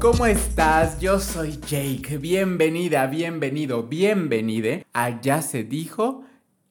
¿cómo estás? Yo soy Jake. Bienvenida, bienvenido, bienvenide a Ya se dijo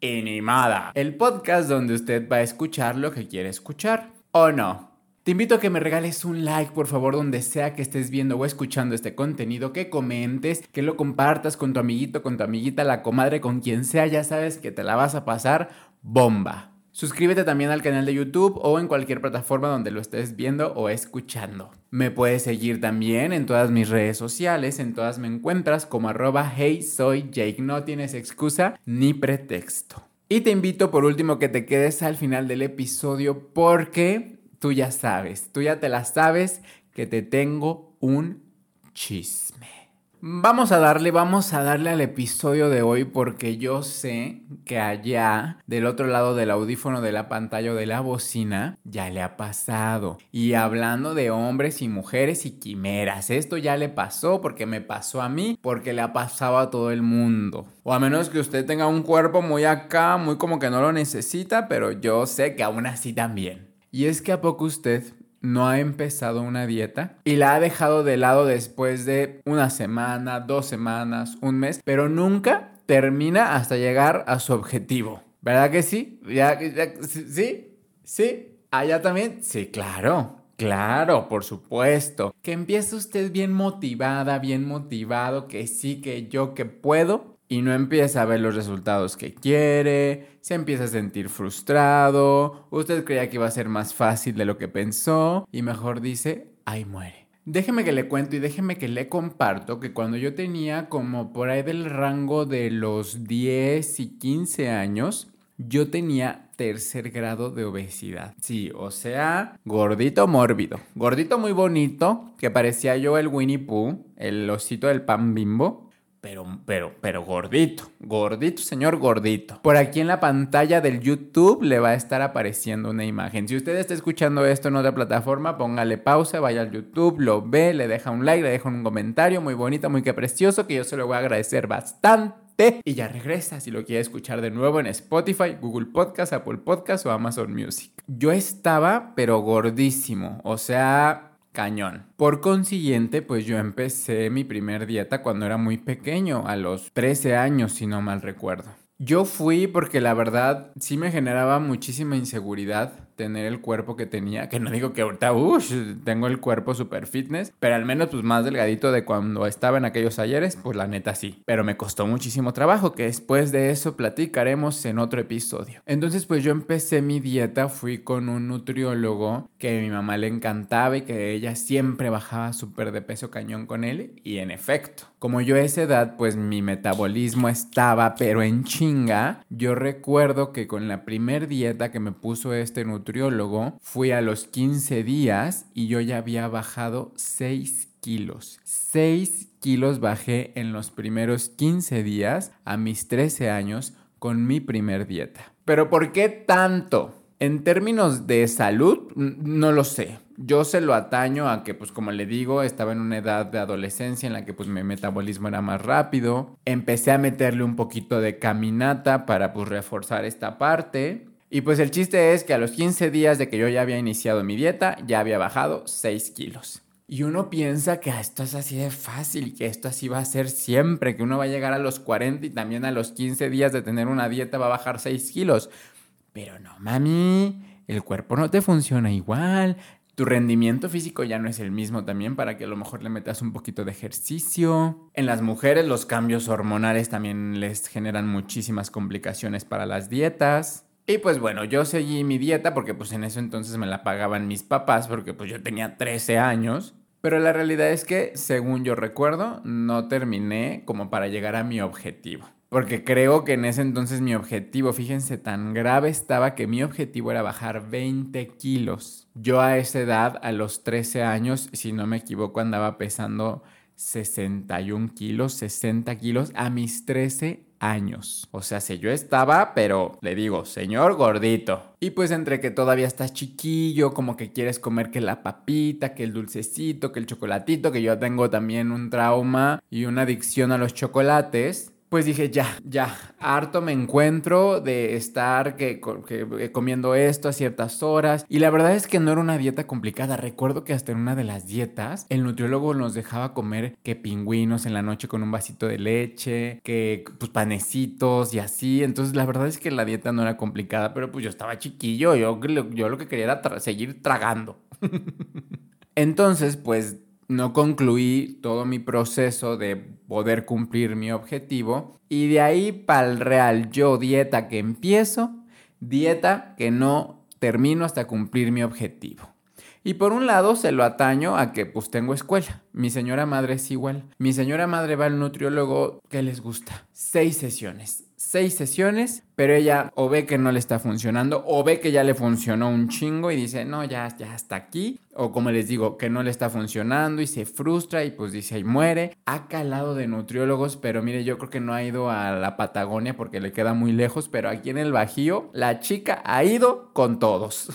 Animada, el podcast donde usted va a escuchar lo que quiere escuchar. ¿O no? Te invito a que me regales un like, por favor, donde sea que estés viendo o escuchando este contenido, que comentes, que lo compartas con tu amiguito, con tu amiguita, la comadre, con quien sea, ya sabes que te la vas a pasar bomba. Suscríbete también al canal de YouTube o en cualquier plataforma donde lo estés viendo o escuchando. Me puedes seguir también en todas mis redes sociales, en todas me encuentras como arroba hey soy Jake, no tienes excusa ni pretexto. Y te invito por último que te quedes al final del episodio porque tú ya sabes, tú ya te la sabes que te tengo un chisme. Vamos a darle, vamos a darle al episodio de hoy porque yo sé que allá, del otro lado del audífono de la pantalla o de la bocina, ya le ha pasado. Y hablando de hombres y mujeres y quimeras, esto ya le pasó porque me pasó a mí, porque le ha pasado a todo el mundo. O a menos que usted tenga un cuerpo muy acá, muy como que no lo necesita, pero yo sé que aún así también. Y es que a poco usted no ha empezado una dieta y la ha dejado de lado después de una semana, dos semanas, un mes, pero nunca termina hasta llegar a su objetivo. ¿Verdad que sí? ¿Ya, sí? ¿Sí? ¿Allá también? Sí, claro. Claro, por supuesto. Que empiece usted bien motivada, bien motivado, que sí, que yo, que puedo y no empieza a ver los resultados que quiere, se empieza a sentir frustrado, usted creía que iba a ser más fácil de lo que pensó y mejor dice, ahí muere. Déjeme que le cuento y déjeme que le comparto que cuando yo tenía como por ahí del rango de los 10 y 15 años, yo tenía tercer grado de obesidad. Sí, o sea, gordito mórbido. Gordito muy bonito, que parecía yo el Winnie Pooh, el osito del pan bimbo pero, pero, pero gordito, gordito, señor gordito. Por aquí en la pantalla del YouTube le va a estar apareciendo una imagen. Si usted está escuchando esto en otra plataforma, póngale pausa, vaya al YouTube, lo ve, le deja un like, le deja un comentario muy bonito, muy que precioso, que yo se lo voy a agradecer bastante. Y ya regresa si lo quiere escuchar de nuevo en Spotify, Google Podcast, Apple Podcast o Amazon Music. Yo estaba, pero gordísimo, o sea, cañón. Por consiguiente, pues yo empecé mi primer dieta cuando era muy pequeño, a los 13 años, si no mal recuerdo. Yo fui porque la verdad sí me generaba muchísima inseguridad tener el cuerpo que tenía, que no digo que ahorita, uff, tengo el cuerpo super fitness, pero al menos pues más delgadito de cuando estaba en aquellos ayeres, pues la neta sí. Pero me costó muchísimo trabajo, que después de eso platicaremos en otro episodio. Entonces pues yo empecé mi dieta, fui con un nutriólogo que a mi mamá le encantaba y que ella siempre bajaba súper de peso cañón con él y en efecto, como yo a esa edad pues mi metabolismo estaba pero en chinga, yo recuerdo que con la primer dieta que me puso este nutriólogo, fui a los 15 días y yo ya había bajado 6 kilos. 6 kilos bajé en los primeros 15 días a mis 13 años con mi primer dieta. Pero ¿por qué tanto? En términos de salud, no lo sé. Yo se lo ataño a que, pues como le digo, estaba en una edad de adolescencia en la que pues mi metabolismo era más rápido. Empecé a meterle un poquito de caminata para pues reforzar esta parte. Y pues el chiste es que a los 15 días de que yo ya había iniciado mi dieta, ya había bajado 6 kilos. Y uno piensa que esto es así de fácil, que esto así va a ser siempre, que uno va a llegar a los 40 y también a los 15 días de tener una dieta va a bajar 6 kilos. Pero no, mami, el cuerpo no te funciona igual. Tu rendimiento físico ya no es el mismo también para que a lo mejor le metas un poquito de ejercicio. En las mujeres los cambios hormonales también les generan muchísimas complicaciones para las dietas. Y pues bueno, yo seguí mi dieta porque pues en eso entonces me la pagaban mis papás porque pues yo tenía 13 años. Pero la realidad es que, según yo recuerdo, no terminé como para llegar a mi objetivo. Porque creo que en ese entonces mi objetivo, fíjense, tan grave estaba que mi objetivo era bajar 20 kilos. Yo a esa edad, a los 13 años, si no me equivoco, andaba pesando 61 kilos, 60 kilos a mis 13 años. O sea, si yo estaba, pero le digo, señor gordito. Y pues entre que todavía estás chiquillo, como que quieres comer que la papita, que el dulcecito, que el chocolatito, que yo tengo también un trauma y una adicción a los chocolates pues dije, ya, ya, harto me encuentro de estar que, comiendo esto a ciertas horas. Y la verdad es que no era una dieta complicada. Recuerdo que hasta en una de las dietas, el nutriólogo nos dejaba comer que pingüinos en la noche con un vasito de leche, que pues panecitos y así. Entonces la verdad es que la dieta no era complicada, pero pues yo estaba chiquillo, yo, yo lo que quería era seguir tragando. Entonces, pues no concluí todo mi proceso de poder cumplir mi objetivo y de ahí para el real yo dieta que empiezo, dieta que no termino hasta cumplir mi objetivo. Y por un lado se lo ataño a que pues tengo escuela. Mi señora madre es igual. Mi señora madre va al nutriólogo que les gusta. Seis sesiones seis sesiones, pero ella o ve que no le está funcionando o ve que ya le funcionó un chingo y dice, no, ya, ya hasta aquí. O como les digo, que no le está funcionando y se frustra y pues dice, y muere. Ha calado de nutriólogos, pero mire, yo creo que no ha ido a la Patagonia porque le queda muy lejos, pero aquí en el Bajío, la chica ha ido con todos.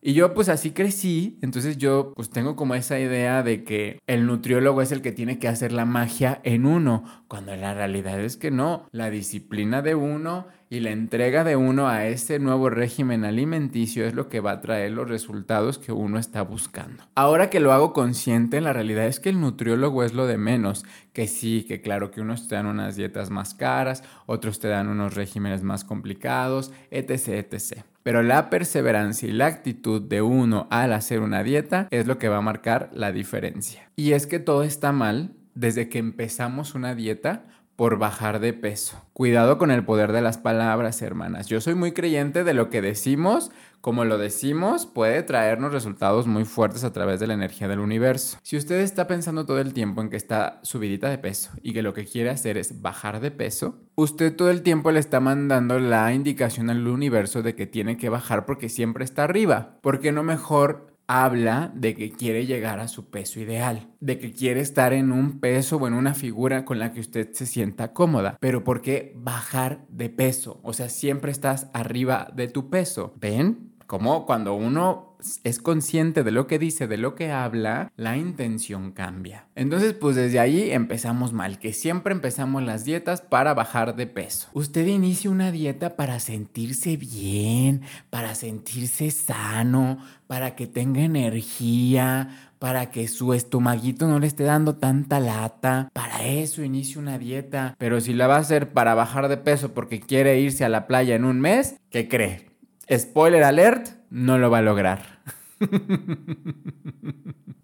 Y yo pues así crecí, entonces yo pues tengo como esa idea de que el nutriólogo es el que tiene que hacer la magia en uno, cuando la realidad es que no, la disciplina de uno y la entrega de uno a ese nuevo régimen alimenticio es lo que va a traer los resultados que uno está buscando. Ahora que lo hago consciente, la realidad es que el nutriólogo es lo de menos, que sí, que claro que unos te dan unas dietas más caras, otros te dan unos regímenes más complicados, etc, etc. Pero la perseverancia y la actitud de uno al hacer una dieta es lo que va a marcar la diferencia. Y es que todo está mal desde que empezamos una dieta por bajar de peso. Cuidado con el poder de las palabras, hermanas. Yo soy muy creyente de lo que decimos, como lo decimos, puede traernos resultados muy fuertes a través de la energía del universo. Si usted está pensando todo el tiempo en que está subidita de peso y que lo que quiere hacer es bajar de peso, usted todo el tiempo le está mandando la indicación al universo de que tiene que bajar porque siempre está arriba. ¿Por qué no mejor habla de que quiere llegar a su peso ideal, de que quiere estar en un peso o en una figura con la que usted se sienta cómoda. Pero ¿por qué bajar de peso? O sea, siempre estás arriba de tu peso. ¿Ven? Como cuando uno es consciente de lo que dice, de lo que habla, la intención cambia. Entonces, pues desde ahí empezamos mal, que siempre empezamos las dietas para bajar de peso. Usted inicia una dieta para sentirse bien, para sentirse sano, para que tenga energía, para que su estomaguito no le esté dando tanta lata. Para eso inicia una dieta. Pero si la va a hacer para bajar de peso porque quiere irse a la playa en un mes, ¿qué cree? Spoiler alert, no lo va a lograr.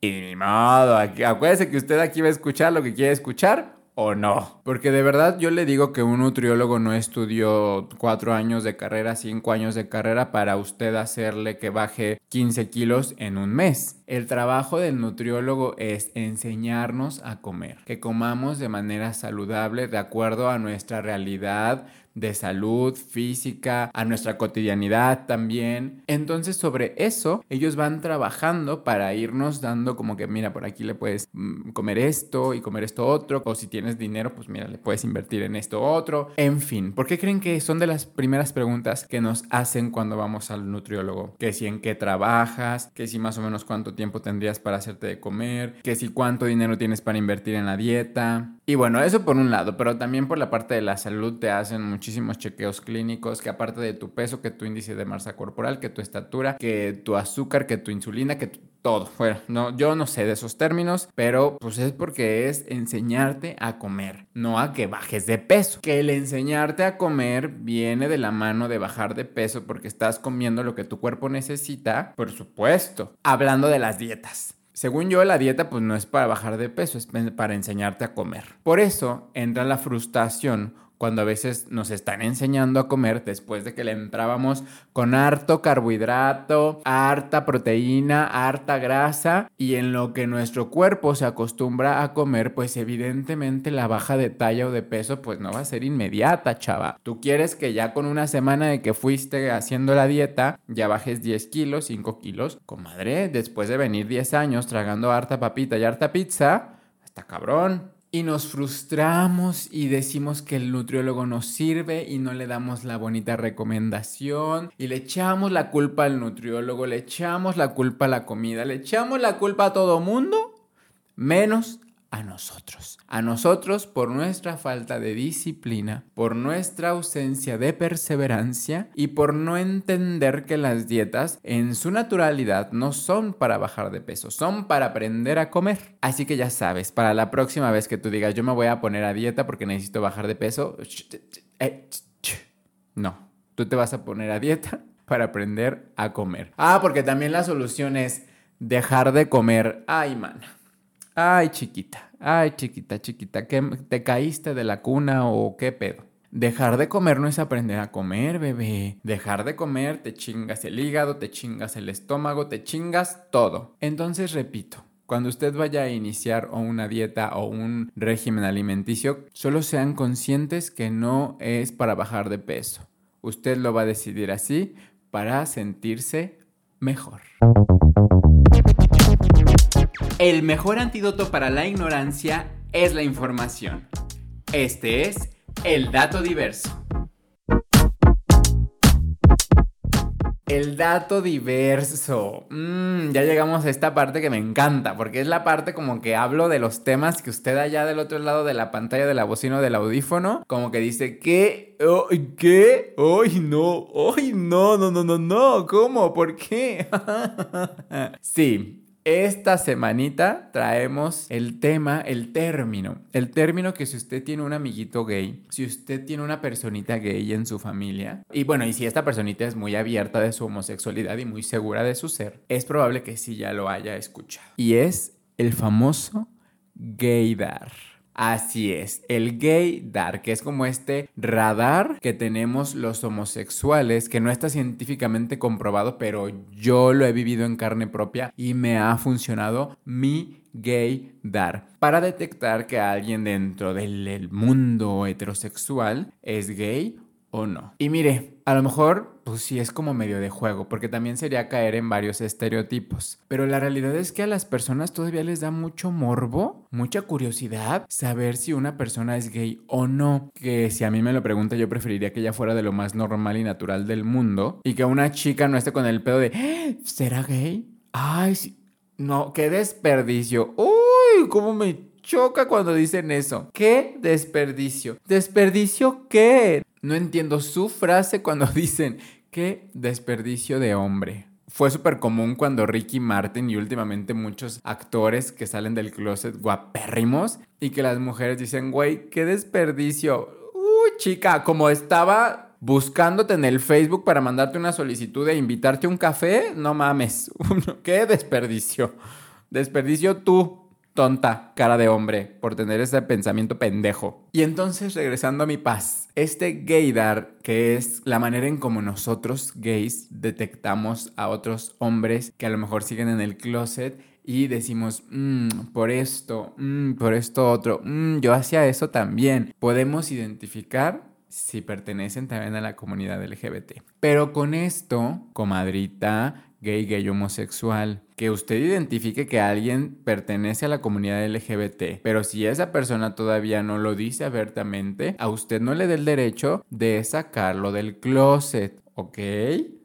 y ni modo, acuérdese que usted aquí va a escuchar lo que quiere escuchar o no. Porque de verdad yo le digo que un nutriólogo no estudió cuatro años de carrera, cinco años de carrera para usted hacerle que baje 15 kilos en un mes. El trabajo del nutriólogo es enseñarnos a comer, que comamos de manera saludable de acuerdo a nuestra realidad, de salud física, a nuestra cotidianidad también. Entonces sobre eso ellos van trabajando para irnos dando como que mira, por aquí le puedes mm, comer esto y comer esto otro, o si tienes dinero, pues mira, le puedes invertir en esto otro. En fin, ¿por qué creen que son de las primeras preguntas que nos hacen cuando vamos al nutriólogo? Que si en qué trabajas, que si más o menos cuánto tiempo tendrías para hacerte de comer, que si cuánto dinero tienes para invertir en la dieta. Y bueno, eso por un lado, pero también por la parte de la salud te hacen mucho muchísimos chequeos clínicos, que aparte de tu peso, que tu índice de masa corporal, que tu estatura, que tu azúcar, que tu insulina, que todo. Bueno, no, yo no sé de esos términos, pero pues es porque es enseñarte a comer, no a que bajes de peso. Que el enseñarte a comer viene de la mano de bajar de peso porque estás comiendo lo que tu cuerpo necesita, por supuesto. Hablando de las dietas. Según yo, la dieta pues no es para bajar de peso, es para enseñarte a comer. Por eso entra la frustración cuando a veces nos están enseñando a comer después de que le entrábamos con harto carbohidrato, harta proteína, harta grasa y en lo que nuestro cuerpo se acostumbra a comer, pues evidentemente la baja de talla o de peso pues no va a ser inmediata, chava. Tú quieres que ya con una semana de que fuiste haciendo la dieta ya bajes 10 kilos, 5 kilos. Comadre, después de venir 10 años tragando harta papita y harta pizza, está cabrón y nos frustramos y decimos que el nutriólogo nos sirve y no le damos la bonita recomendación y le echamos la culpa al nutriólogo, le echamos la culpa a la comida, le echamos la culpa a todo mundo, menos a nosotros. A nosotros por nuestra falta de disciplina, por nuestra ausencia de perseverancia y por no entender que las dietas en su naturalidad no son para bajar de peso, son para aprender a comer. Así que ya sabes, para la próxima vez que tú digas yo me voy a poner a dieta porque necesito bajar de peso, eh, no, tú te vas a poner a dieta para aprender a comer. Ah, porque también la solución es dejar de comer. Ay, mana. Ay, chiquita, ay, chiquita, chiquita, ¿qué, ¿te caíste de la cuna o qué pedo? Dejar de comer no es aprender a comer, bebé. Dejar de comer, te chingas el hígado, te chingas el estómago, te chingas todo. Entonces, repito, cuando usted vaya a iniciar o una dieta o un régimen alimenticio, solo sean conscientes que no es para bajar de peso. Usted lo va a decidir así para sentirse mejor. El mejor antídoto para la ignorancia es la información. Este es el dato diverso. El dato diverso. Mm, ya llegamos a esta parte que me encanta, porque es la parte como que hablo de los temas que usted allá del otro lado de la pantalla de la bocina o del audífono, como que dice, ¿qué? Oh, ¿Qué? ¡Ay, no! ¡Ay, no! No, no, no, no! ¿Cómo? ¿Por qué? sí, esta semanita traemos el tema, el término. El término que si usted tiene un amiguito gay, si usted tiene una personita gay en su familia, y bueno, y si esta personita es muy abierta de su homosexualidad y muy segura de su ser, es probable que sí ya lo haya escuchado. Y es el famoso gaydar. Así es, el gaydar, que es como este radar que tenemos los homosexuales, que no está científicamente comprobado, pero yo lo he vivido en carne propia y me ha funcionado mi gaydar para detectar que alguien dentro del mundo heterosexual es gay o no. Y mire, a lo mejor, pues sí es como medio de juego, porque también sería caer en varios estereotipos. Pero la realidad es que a las personas todavía les da mucho morbo, mucha curiosidad saber si una persona es gay o no. Que si a mí me lo pregunta, yo preferiría que ella fuera de lo más normal y natural del mundo y que una chica no esté con el pedo de, ¡Ah! ¿será gay? Ay, sí. No, qué desperdicio. Uy, cómo me choca cuando dicen eso. ¿Qué desperdicio? ¿Desperdicio qué? No entiendo su frase cuando dicen, qué desperdicio de hombre. Fue súper común cuando Ricky Martin y últimamente muchos actores que salen del closet guapérrimos y que las mujeres dicen, güey, qué desperdicio. Uy, chica, como estaba buscándote en el Facebook para mandarte una solicitud e invitarte a un café, no mames, qué desperdicio. Desperdicio tú, tonta, cara de hombre, por tener ese pensamiento pendejo. Y entonces, regresando a mi paz, este gaydar, que es la manera en como nosotros gays detectamos a otros hombres que a lo mejor siguen en el closet y decimos, mmm, por esto, mmm, por esto otro, mmm, yo hacía eso también. Podemos identificar si pertenecen también a la comunidad LGBT. Pero con esto, comadrita, gay, gay, homosexual, que usted identifique que alguien pertenece a la comunidad LGBT, pero si esa persona todavía no lo dice abiertamente, a usted no le dé el derecho de sacarlo del closet, ¿ok?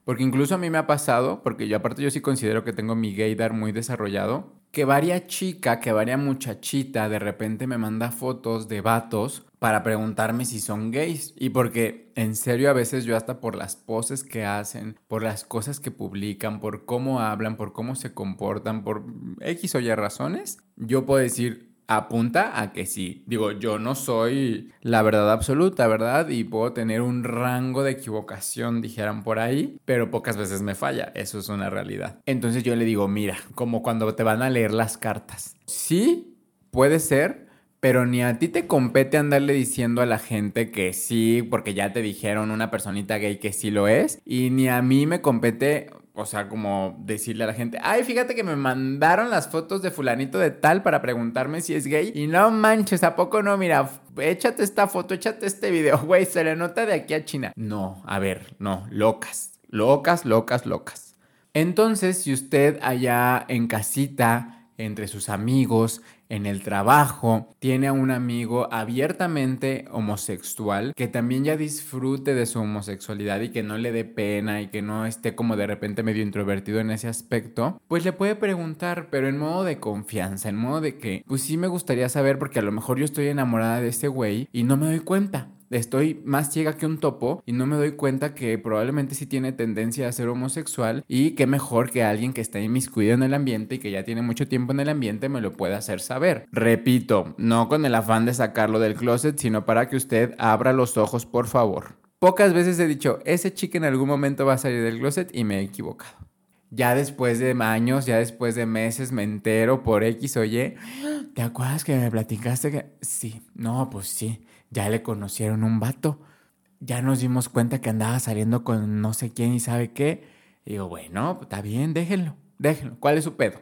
Porque incluso a mí me ha pasado, porque yo aparte yo sí considero que tengo mi gaydar muy desarrollado, que varia chica, que varia muchachita de repente me manda fotos de vatos para preguntarme si son gays. Y porque en serio a veces yo hasta por las poses que hacen, por las cosas que publican, por cómo hablan, por cómo se comportan, por X o Y razones, yo puedo decir, apunta a que sí. Digo, yo no soy la verdad absoluta, ¿verdad? Y puedo tener un rango de equivocación, dijeran por ahí, pero pocas veces me falla. Eso es una realidad. Entonces yo le digo, mira, como cuando te van a leer las cartas. Sí, puede ser, pero ni a ti te compete andarle diciendo a la gente que sí, porque ya te dijeron una personita gay que sí lo es. Y ni a mí me compete, o sea, como decirle a la gente, ay, fíjate que me mandaron las fotos de fulanito de tal para preguntarme si es gay. Y no manches, ¿a poco no? Mira, échate esta foto, échate este video, güey, se le nota de aquí a China. No, a ver, no, locas, locas, locas, locas. Entonces, si usted allá en casita entre sus amigos, en el trabajo, tiene a un amigo abiertamente homosexual que también ya disfrute de su homosexualidad y que no le dé pena y que no esté como de repente medio introvertido en ese aspecto, pues le puede preguntar, pero en modo de confianza, en modo de que, pues sí me gustaría saber porque a lo mejor yo estoy enamorada de ese güey y no me doy cuenta estoy más ciega que un topo y no me doy cuenta que probablemente sí tiene tendencia a ser homosexual y que mejor que alguien que está inmiscuido en el ambiente y que ya tiene mucho tiempo en el ambiente me lo pueda hacer saber. Repito, no con el afán de sacarlo del closet, sino para que usted abra los ojos, por favor. Pocas veces he dicho, ese chico en algún momento va a salir del closet y me he equivocado. Ya después de años, ya después de meses me entero por X o Y. ¿Te acuerdas que me platicaste que... Sí, no, pues sí ya le conocieron un vato. Ya nos dimos cuenta que andaba saliendo con no sé quién y sabe qué. Y digo, bueno, está bien, déjenlo, déjenlo. ¿Cuál es su pedo?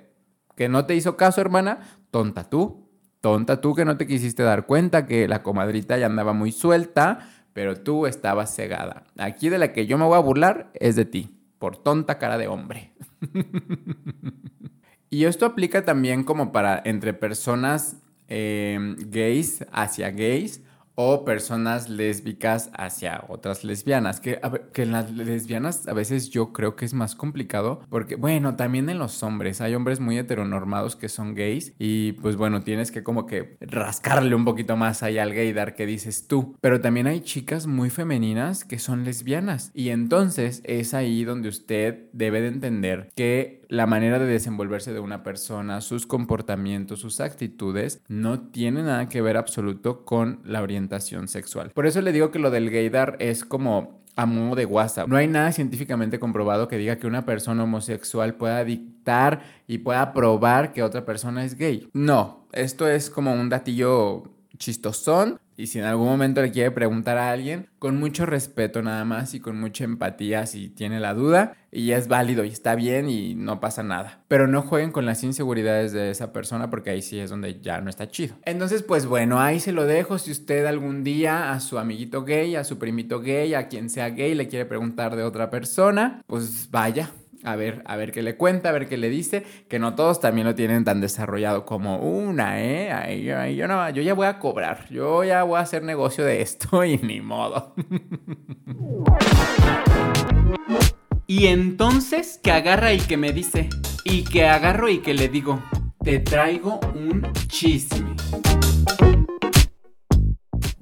¿Que no te hizo caso, hermana? Tonta tú. Tonta tú que no te quisiste dar cuenta que la comadrita ya andaba muy suelta, pero tú estabas cegada. Aquí de la que yo me voy a burlar es de ti, por tonta cara de hombre. y esto aplica también como para entre personas eh, gays hacia gays o personas lésbicas hacia otras lesbianas. Que, que en las lesbianas a veces yo creo que es más complicado porque, bueno, también en los hombres. Hay hombres muy heteronormados que son gays y pues bueno, tienes que como que rascarle un poquito más ahí al gaydar que dices tú. Pero también hay chicas muy femeninas que son lesbianas y entonces es ahí donde usted debe de entender que la manera de desenvolverse de una persona, sus comportamientos, sus actitudes, no tiene nada que ver absoluto con la orientación sexual. Por eso le digo que lo del gaydar es como a modo de WhatsApp. No hay nada científicamente comprobado que diga que una persona homosexual pueda dictar y pueda probar que otra persona es gay. No, esto es como un datillo chistosón y si en algún momento le quiere preguntar a alguien, con mucho respeto nada más y con mucha empatía si tiene la duda, y es válido y está bien y no pasa nada. Pero no jueguen con las inseguridades de esa persona porque ahí sí es donde ya no está chido. Entonces, pues bueno, ahí se lo dejo. Si usted algún día a su amiguito gay, a su primito gay, a quien sea gay, le quiere preguntar de otra persona, pues vaya, a ver, a ver qué le cuenta, a ver qué le dice, que no todos también lo tienen tan desarrollado como una, ¿eh? yo, no, yo ya voy a cobrar, yo ya voy a hacer negocio de esto y ni modo. y entonces que agarra y que me dice, y que agarro y que le digo, te traigo un chisme.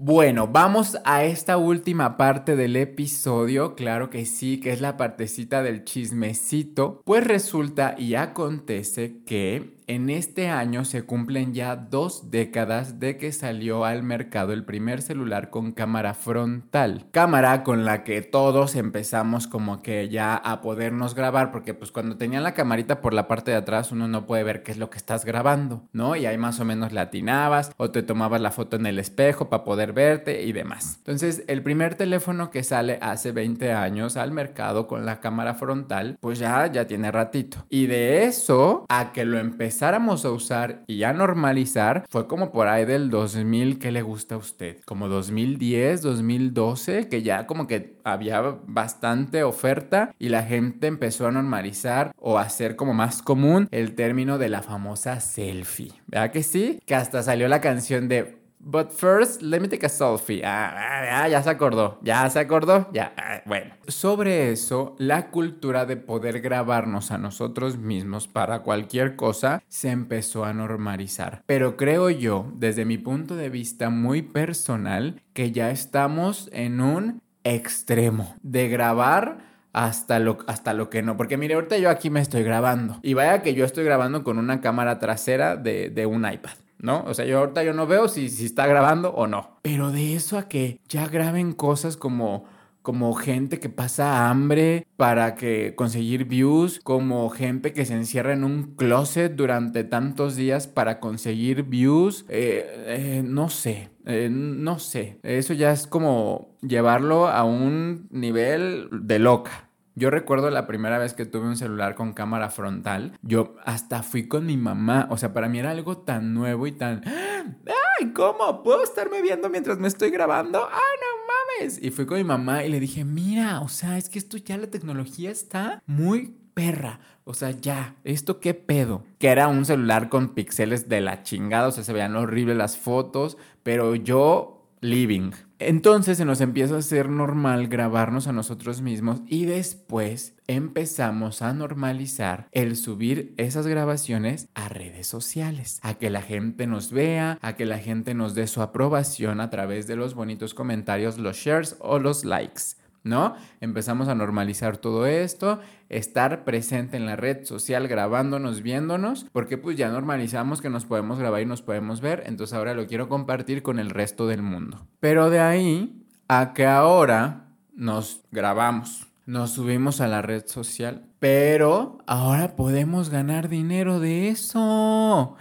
Bueno, vamos a esta última parte del episodio, claro que sí, que es la partecita del chismecito, pues resulta y acontece que en este año se cumplen ya dos décadas de que salió al mercado el primer celular con cámara frontal. Cámara con la que todos empezamos como que ya a podernos grabar, porque pues cuando tenían la camarita por la parte de atrás uno no puede ver qué es lo que estás grabando, ¿no? Y ahí más o menos latinabas o te tomabas la foto en el espejo para poder verte y demás. Entonces el primer teléfono que sale hace 20 años al mercado con la cámara frontal, pues ya, ya tiene ratito. Y de eso a que lo empecé empezáramos a usar y a normalizar fue como por ahí del 2000, ¿qué le gusta a usted? Como 2010, 2012, que ya como que había bastante oferta y la gente empezó a normalizar o hacer como más común el término de la famosa selfie. ¿Verdad que sí? Que hasta salió la canción de But first, let me take a selfie. Ah, ah, ah, ya se acordó, ya se acordó, ya, ah, bueno. Sobre eso, la cultura de poder grabarnos a nosotros mismos para cualquier cosa se empezó a normalizar. Pero creo yo, desde mi punto de vista muy personal, que ya estamos en un extremo de grabar hasta lo, hasta lo que no. Porque mire, ahorita yo aquí me estoy grabando. Y vaya que yo estoy grabando con una cámara trasera de, de un iPad. ¿No? O sea, yo ahorita yo no veo si, si está grabando o no. Pero de eso a que ya graben cosas como como gente que pasa hambre para que conseguir views, como gente que se encierra en un closet durante tantos días para conseguir views, eh, eh, no sé, eh, no sé, eso ya es como llevarlo a un nivel de loca. Yo recuerdo la primera vez que tuve un celular con cámara frontal, yo hasta fui con mi mamá, o sea, para mí era algo tan nuevo y tan... ¡Ay, cómo! ¿Puedo estarme viendo mientras me estoy grabando? ¡Ay, no mames! Y fui con mi mamá y le dije, mira, o sea, es que esto ya la tecnología está muy perra. O sea, ya, ¿esto qué pedo? Que era un celular con píxeles de la chingada, o sea, se veían horribles las fotos, pero yo living. Entonces se nos empieza a hacer normal grabarnos a nosotros mismos y después empezamos a normalizar el subir esas grabaciones a redes sociales, a que la gente nos vea, a que la gente nos dé su aprobación a través de los bonitos comentarios, los shares o los likes. ¿No? Empezamos a normalizar todo esto, estar presente en la red social grabándonos, viéndonos, porque pues ya normalizamos que nos podemos grabar y nos podemos ver, entonces ahora lo quiero compartir con el resto del mundo. Pero de ahí a que ahora nos grabamos, nos subimos a la red social, pero ahora podemos ganar dinero de eso.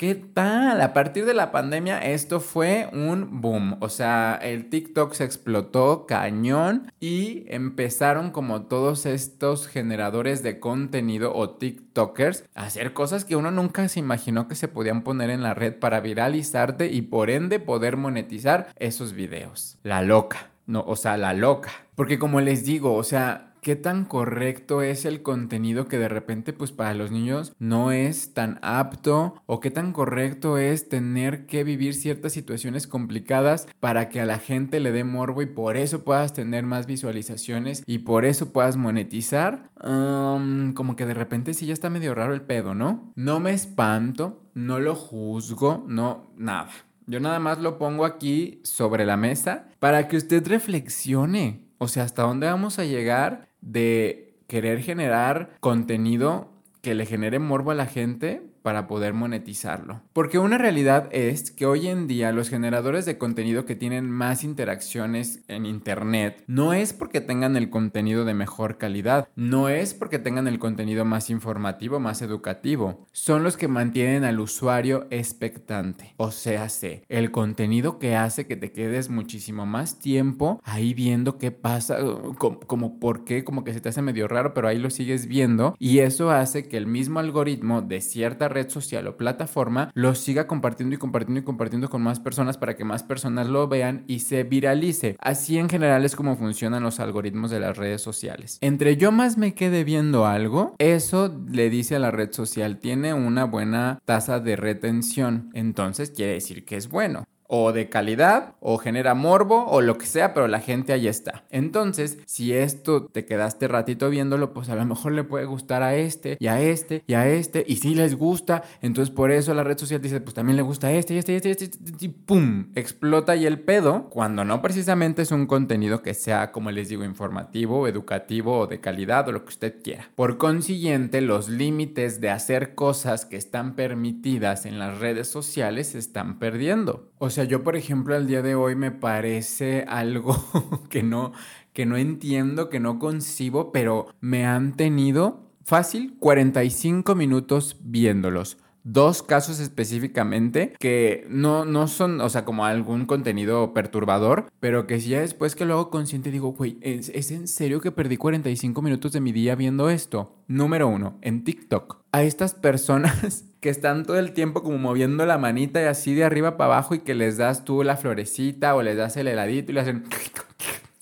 ¿Qué tal? A partir de la pandemia esto fue un boom. O sea, el TikTok se explotó cañón y empezaron como todos estos generadores de contenido o TikTokers a hacer cosas que uno nunca se imaginó que se podían poner en la red para viralizarte y por ende poder monetizar esos videos. La loca. No, o sea, la loca. Porque como les digo, o sea, qué tan correcto es el contenido que de repente pues para los niños no es tan apto o qué tan correcto es tener que vivir ciertas situaciones complicadas para que a la gente le dé morbo y por eso puedas tener más visualizaciones y por eso puedas monetizar. como que de repente sí ya está medio raro el pedo, ¿no? No me espanto, no lo juzgo, no, nada. Yo nada más lo pongo aquí sobre la mesa para que usted reflexione. O sea, ¿hasta dónde vamos a llegar de querer generar contenido que le genere morbo a la gente para poder monetizarlo. Porque una realidad es que hoy en día los generadores de contenido que tienen más interacciones en Internet no es porque tengan el contenido de mejor calidad, no es porque tengan el contenido más informativo, más educativo, son los que mantienen al usuario expectante. O sea, sé, el contenido que hace que te quedes muchísimo más tiempo ahí viendo qué pasa, como, como por qué, como que se te hace medio raro, pero ahí lo sigues viendo y eso hace que el mismo algoritmo de cierta red social o plataforma lo siga compartiendo y compartiendo y compartiendo con más personas para que más personas lo vean y se viralice. Así en general es como funcionan los algoritmos de las redes sociales. Entre yo más me quede viendo algo, eso le dice a la red social tiene una buena tasa de retención. Entonces quiere decir que es bueno o de calidad o genera morbo o lo que sea, pero la gente ahí está. Entonces, si esto te quedaste ratito viéndolo, pues a lo mejor le puede gustar a este y a este y a este y si les gusta, entonces por eso la red social dice, pues también le gusta a este y este y este, y este y pum, explota y el pedo, cuando no precisamente es un contenido que sea, como les digo, informativo, educativo o de calidad o lo que usted quiera. Por consiguiente, los límites de hacer cosas que están permitidas en las redes sociales se están perdiendo. O sea, yo por ejemplo al día de hoy me parece algo que no, que no entiendo, que no concibo, pero me han tenido fácil 45 minutos viéndolos dos casos específicamente que no, no son, o sea, como algún contenido perturbador, pero que ya después que lo hago consciente digo, güey, ¿es, en serio que perdí 45 minutos de mi día viendo esto? Número uno, en TikTok. A estas personas que están todo el tiempo como moviendo la manita y así de arriba para abajo y que les das tú la florecita o les das el heladito y le hacen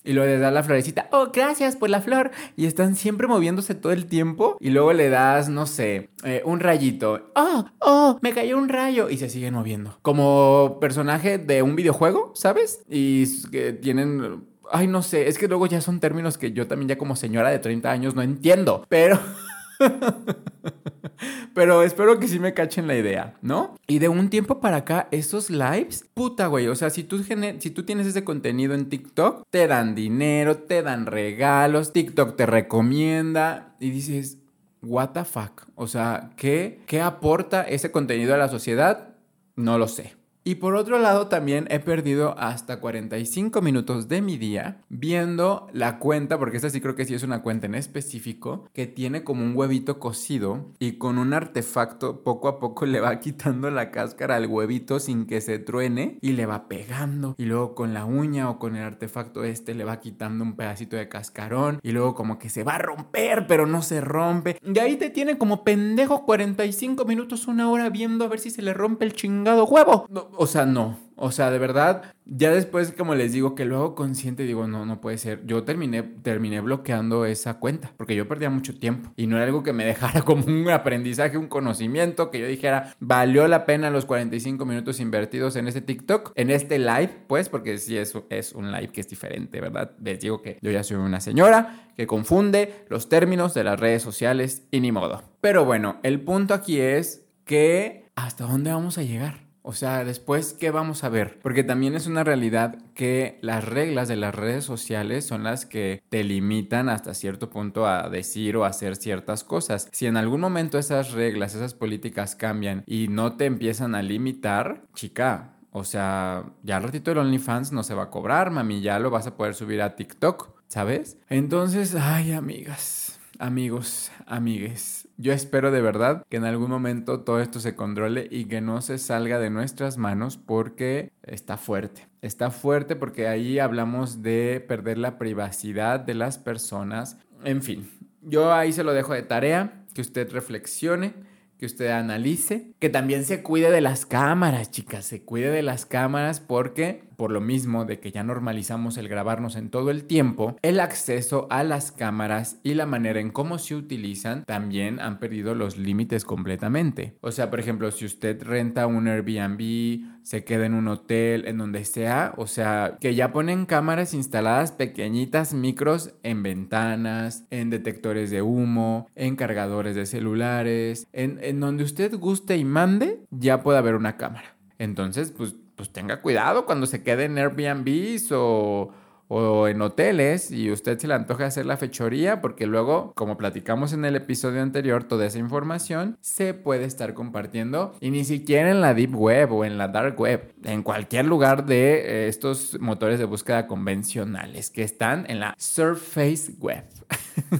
y luego le das la florecita, oh, gracias por la flor. Y están siempre moviéndose todo el tiempo. Y luego le das, no sé, eh, un rayito. Oh, oh, me cayó un rayo. Y se siguen moviendo. Como personaje de un videojuego, ¿sabes? Y que tienen... Ay, no sé, es que luego ya son términos que yo también ya como señora de 30 años no entiendo. Pero... Pero espero que sí me cachen la idea, ¿no? Y de un tiempo para acá, esos lives, puta, güey. O sea, si tú, si tú tienes ese contenido en TikTok, te dan dinero, te dan regalos, TikTok te recomienda y dices, what the fuck. O sea, ¿qué, qué aporta ese contenido a la sociedad? No lo sé. Y por otro lado también he perdido hasta 45 minutos de mi día viendo la cuenta, porque esta sí creo que sí es una cuenta en específico, que tiene como un huevito cocido y con un artefacto poco a poco le va quitando la cáscara al huevito sin que se truene y le va pegando. Y luego con la uña o con el artefacto este le va quitando un pedacito de cascarón y luego como que se va a romper pero no se rompe. Y ahí te tiene como pendejo 45 minutos, una hora viendo a ver si se le rompe el chingado huevo. O sea, no. O sea, de verdad, ya después, como les digo, que luego consciente digo, no, no puede ser. Yo terminé, terminé bloqueando esa cuenta porque yo perdía mucho tiempo y no era algo que me dejara como un aprendizaje, un conocimiento, que yo dijera, valió la pena los 45 minutos invertidos en este TikTok, en este live, pues, porque sí es, es un live que es diferente, ¿verdad? Les digo que yo ya soy una señora que confunde los términos de las redes sociales y ni modo. Pero bueno, el punto aquí es que hasta dónde vamos a llegar. O sea, después, ¿qué vamos a ver? Porque también es una realidad que las reglas de las redes sociales son las que te limitan hasta cierto punto a decir o hacer ciertas cosas. Si en algún momento esas reglas, esas políticas cambian y no te empiezan a limitar, chica, o sea, ya al ratito el OnlyFans no se va a cobrar, mami, ya lo vas a poder subir a TikTok, ¿sabes? Entonces, ay, amigas, amigos, amigues yo espero de verdad que en algún momento todo esto se controle y que no se salga de nuestras manos porque está fuerte. Está fuerte porque ahí hablamos de perder la privacidad de las personas. En fin, yo ahí se lo dejo de tarea, que usted reflexione que usted analice, que también se cuide de las cámaras, chicas, se cuide de las cámaras porque por lo mismo de que ya normalizamos el grabarnos en todo el tiempo, el acceso a las cámaras y la manera en cómo se utilizan también han perdido los límites completamente. O sea, por ejemplo, si usted renta un Airbnb, se queda en un hotel, en donde sea, o sea, que ya ponen cámaras instaladas pequeñitas, micros en ventanas, en detectores de humo, en cargadores de celulares, en, en donde usted guste y mande, ya puede haber una cámara. Entonces, pues pues tenga cuidado cuando se quede en Airbnb o, o en hoteles y usted se le antoja hacer la fechoría porque luego, como platicamos en el episodio anterior, toda esa información se puede estar compartiendo y ni siquiera en la deep web o en la dark web, en cualquier lugar de eh, estos motores de búsqueda convencionales que están en la surface web.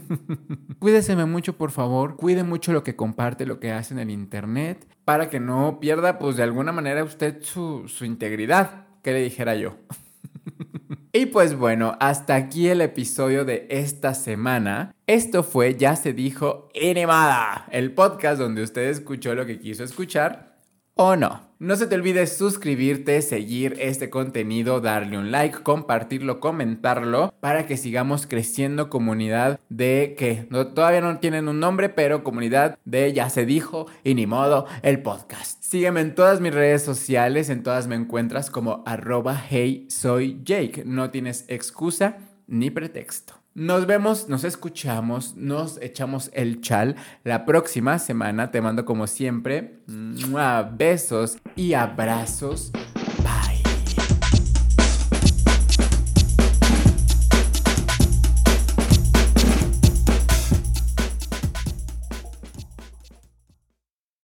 Cuídeseme mucho, por favor. Cuide mucho lo que comparte, lo que hace en el internet, para que no pierda, pues de alguna manera, usted su, su integridad. ¿Qué le dijera yo? y pues bueno, hasta aquí el episodio de esta semana. Esto fue Ya se dijo Enemada, el podcast donde usted escuchó lo que quiso escuchar o no. No se te olvide suscribirte, seguir este contenido, darle un like, compartirlo, comentarlo para que sigamos creciendo comunidad de que todavía no tienen un nombre, pero comunidad de ya se dijo y ni modo el podcast. Sígueme en todas mis redes sociales, en todas me encuentras como arroba hey soy Jake. No tienes excusa ni pretexto. Nos vemos, nos escuchamos, nos echamos el chal la próxima semana. Te mando como siempre besos y abrazos